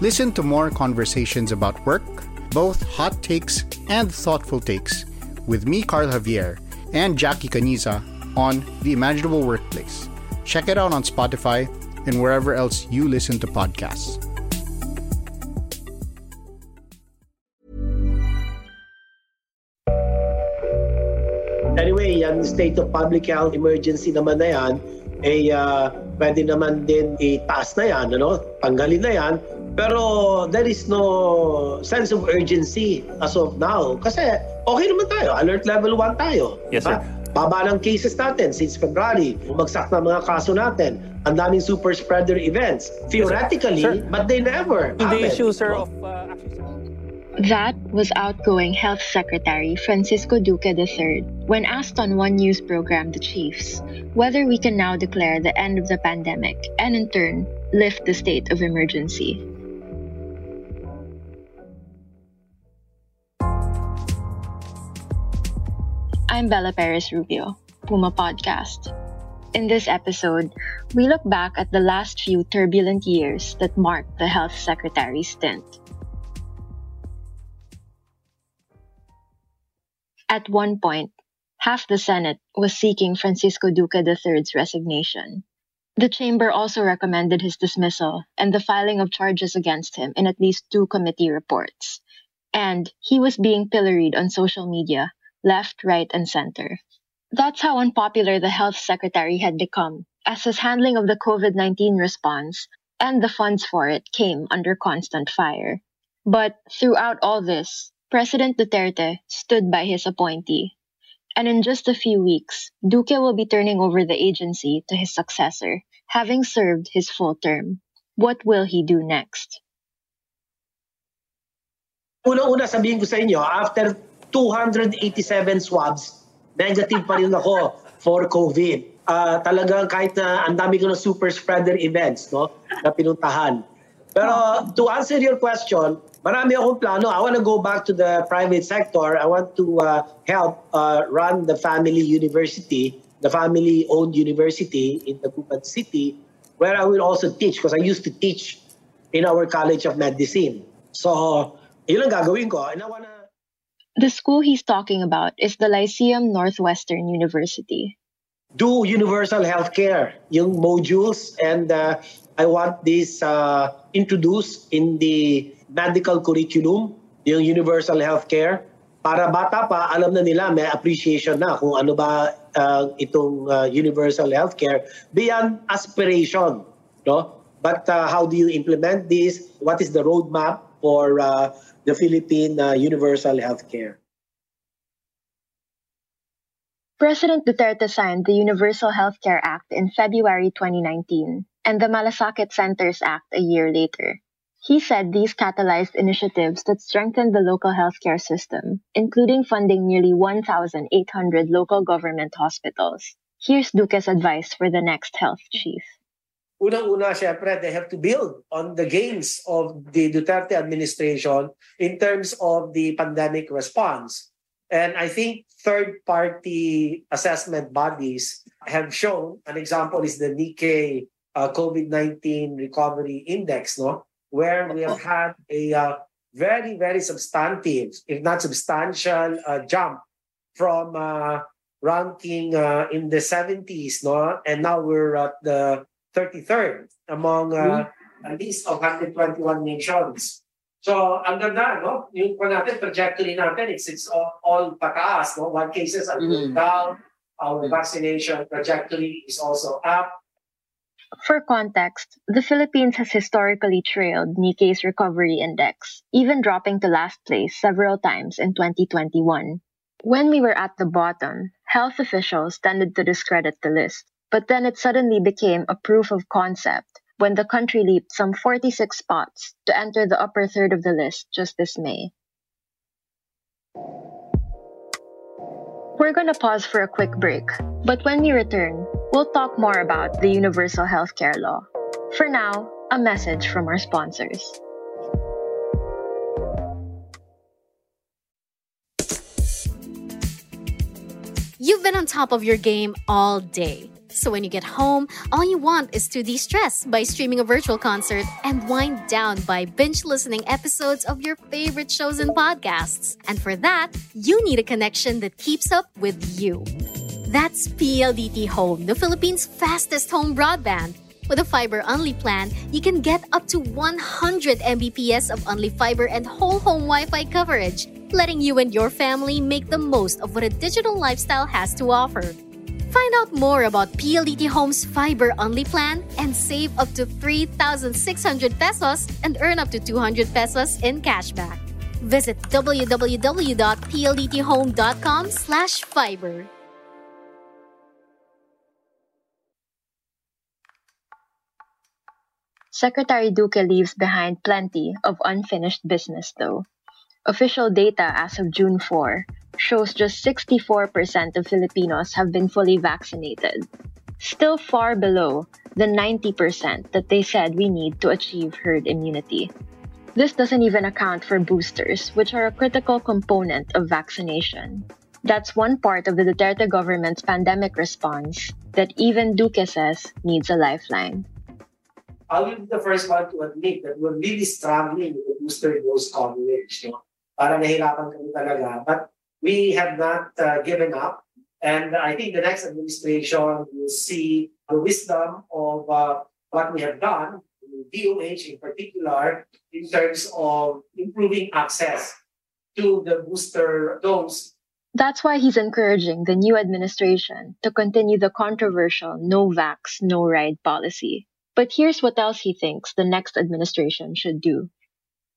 Listen to more conversations about work, both hot takes and thoughtful takes, with me, Carl Javier, and Jackie Caniza on The Imaginable Workplace. Check it out on Spotify and wherever else you listen to podcasts. Anyway, yan state of public health emergency naman na yan, eh, uh, pwede naman din itaas na yan, ano? tanggalin na yan. Pero there is no sense of urgency as of now. Kasi okay naman tayo, alert level 1 tayo. Yes, diba? sir. Baba ng cases natin since February. Bumagsak na mga kaso natin. Ang daming super spreader events. Theoretically, Sir. but they never The happened. issue, sir, of uh, That was outgoing Health Secretary Francisco Duque III when asked on one news program, The Chiefs, whether we can now declare the end of the pandemic and in turn lift the state of emergency. I'm Bella Perez Rubio, Puma Podcast. In this episode, we look back at the last few turbulent years that marked the Health Secretary's stint. At one point, half the Senate was seeking Francisco Duque III's resignation. The chamber also recommended his dismissal and the filing of charges against him in at least two committee reports. And he was being pilloried on social media, left, right, and center. That's how unpopular the health secretary had become, as his handling of the COVID 19 response and the funds for it came under constant fire. But throughout all this, President Duterte stood by his appointee. And in just a few weeks, Duque will be turning over the agency to his successor, having served his full term. What will he do next? Una-una sabihin ko sa inyo, after 287 swabs, negative pa rin ako for COVID. Ah, talagang kahit na ang dami ko ng super spreader events no, na pinuntahan. Pero to answer your question, marami akong plano. I want to go back to the private sector. I want to uh, help uh, run the family university, the family-owned university in the Tagupan City, where I will also teach because I used to teach in our College of Medicine. So, yun ang gagawin ko. And I wanna The school he's talking about is the Lyceum Northwestern University. do universal healthcare, yung modules, and uh, I want this uh, introduced in the medical curriculum, yung universal healthcare, para bata pa, alam na nila, may appreciation na kung ano ba uh, itong uh, universal healthcare beyond aspiration. No? But uh, how do you implement this? What is the roadmap for uh, the Philippine uh, universal healthcare? President Duterte signed the Universal Healthcare Act in February 2019 and the Malasakit Centers Act a year later. He said these catalyzed initiatives that strengthened the local healthcare system, including funding nearly 1,800 local government hospitals. Here's Duque's advice for the next health chief. Unang-una, syempre, they have to build on the gains of the Duterte administration in terms of the pandemic response. And I think third-party assessment bodies have shown, an example is the Nikkei uh, COVID-19 Recovery Index, no? where we have had a uh, very, very substantive, if not substantial, uh, jump from uh, ranking uh, in the 70s, no? and now we're at the 33rd among uh, hmm? a list of 121 nations. So, ang ganda, no? Yung pa natin, trajectory natin, it's, it's all, all pataas, no? One cases are going hmm. down, our hmm. vaccination trajectory is also up. For context, the Philippines has historically trailed Nikkei's recovery index, even dropping to last place several times in 2021. When we were at the bottom, health officials tended to discredit the list, but then it suddenly became a proof of concept when the country leaped some 46 spots to enter the upper third of the list just this May. We're going to pause for a quick break, but when we return, we'll talk more about the Universal Healthcare Law. For now, a message from our sponsors. You've been on top of your game all day. So when you get home, all you want is to de stress by streaming a virtual concert and wind down by binge listening episodes of your favorite shows and podcasts. And for that, you need a connection that keeps up with you. That's PLDT Home, the Philippines' fastest home broadband. With a fiber only plan, you can get up to 100 Mbps of only fiber and whole home Wi Fi coverage, letting you and your family make the most of what a digital lifestyle has to offer. Find out more about PLDT Home's fiber only plan and save up to 3,600 pesos and earn up to 200 pesos in cashback. Visit www.pldthome.com slash fiber. Secretary Duque leaves behind plenty of unfinished business, though. Official data as of June 4 shows just 64% of Filipinos have been fully vaccinated, still far below the 90% that they said we need to achieve herd immunity. This doesn't even account for boosters, which are a critical component of vaccination. That's one part of the Duterte government's pandemic response that even Duque says needs a lifeline. I will be the first one to admit that we're really struggling with the booster dose coverage. No? Para nahirapan kami talaga. But we have not uh, given up. And I think the next administration will see the wisdom of uh, what we have done, DOH in particular, in terms of improving access to the booster dose. That's why he's encouraging the new administration to continue the controversial no vax, no ride policy. But here's what else he thinks the next administration should do.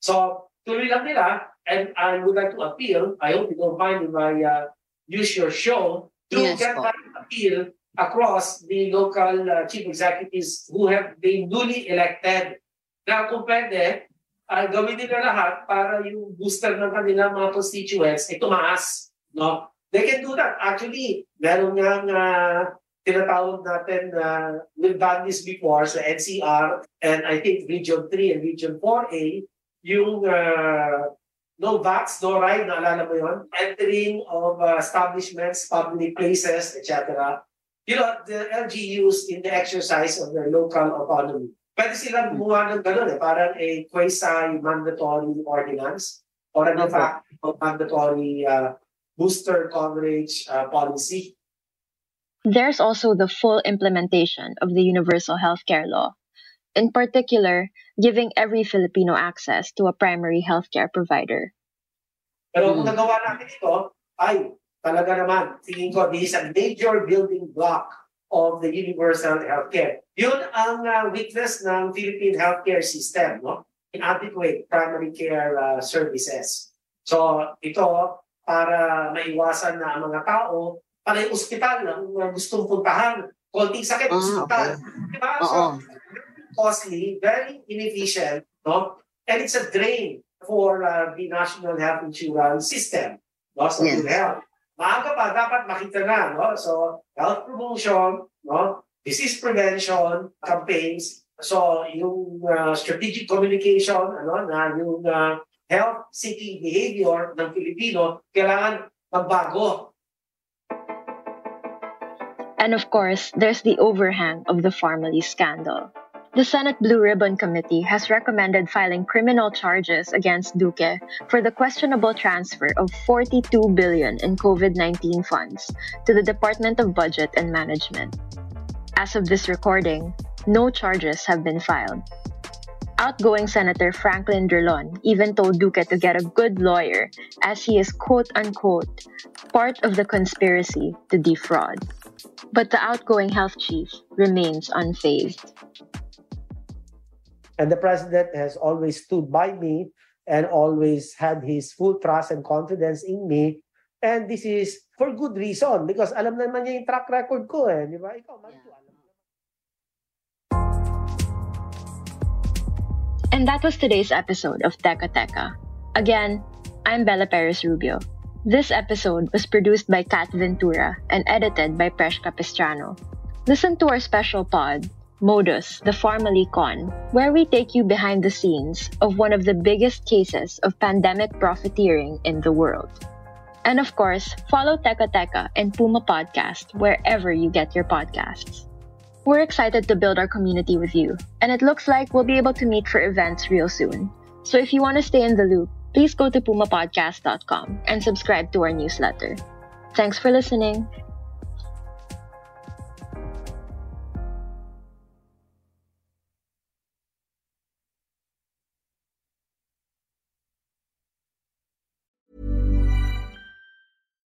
So, tuloy lang nila, and I would like to appeal, I hope you don't mind if I uh, use your show, to Yes, get that appeal across the local uh, chief executives who have been duly elected. Na kung pwede, uh, gawin nila lahat para yung booster ng kanilang mga constituents ay tumaas. No? They can do that. Actually, meron nga uh, tinatawag natin na we've done this before sa NCR and I think Region 3 and Region 4A, yung uh, no vax, no ride, naalala mo yun? Entering of uh, establishments, public places, etc. You know, the LGUs in the exercise of their local autonomy. Pwede silang gumawa ng ganun eh, parang a quasi-mandatory ordinance or a de facto mandatory uh, booster coverage uh, policy. There's also the full implementation of the Universal Healthcare Law, in particular, giving every Filipino access to a primary healthcare provider. Pero kung nagawa natin ito, ay, talaga naman, tingin ko, this is a major building block of the universal healthcare. Yun ang uh, weakness ng Philippine healthcare system, no? Inadequate primary care uh, services. So, ito, para maiwasan na ang mga tao, para yung ospital na kung uh, gustong puntahan, konting sakit, Ah, ospital. Diba? So. Costly, very inefficient, no? And it's a drain for uh, the national health insurance system, no? So, Yes. health. Maaga pa, dapat makita na, no? So, health promotion, no? Disease prevention campaigns. So, yung uh, strategic communication, ano, na yung uh, health-seeking behavior ng Pilipino, kailangan magbago. And of course, there's the overhang of the Farmally scandal. The Senate Blue Ribbon Committee has recommended filing criminal charges against Duque for the questionable transfer of 42 billion in COVID-19 funds to the Department of Budget and Management. As of this recording, no charges have been filed. Outgoing Senator Franklin Drilon even told Duque to get a good lawyer as he is quote unquote part of the conspiracy to defraud. But the outgoing health chief remains unfazed. And the president has always stood by me and always had his full trust and confidence in me. And this is for good reason because alam naman niya yung track record ko eh. Di ba? Ikaw, alam. And that was today's episode of Teka Teka. Again, I'm Bella Perez Rubio. This episode was produced by Kat Ventura and edited by Presh Capistrano. Listen to our special pod, Modus, the Pharmally Con, where we take you behind the scenes of one of the biggest cases of pandemic profiteering in the world. And of course, follow Teka Teka and Puma Podcast wherever you get your podcasts. We're excited to build our community with you, and it looks like we'll be able to meet for events real soon. So if you want to stay in the loop, please go to pumapodcast.com and subscribe to our newsletter. Thanks for listening.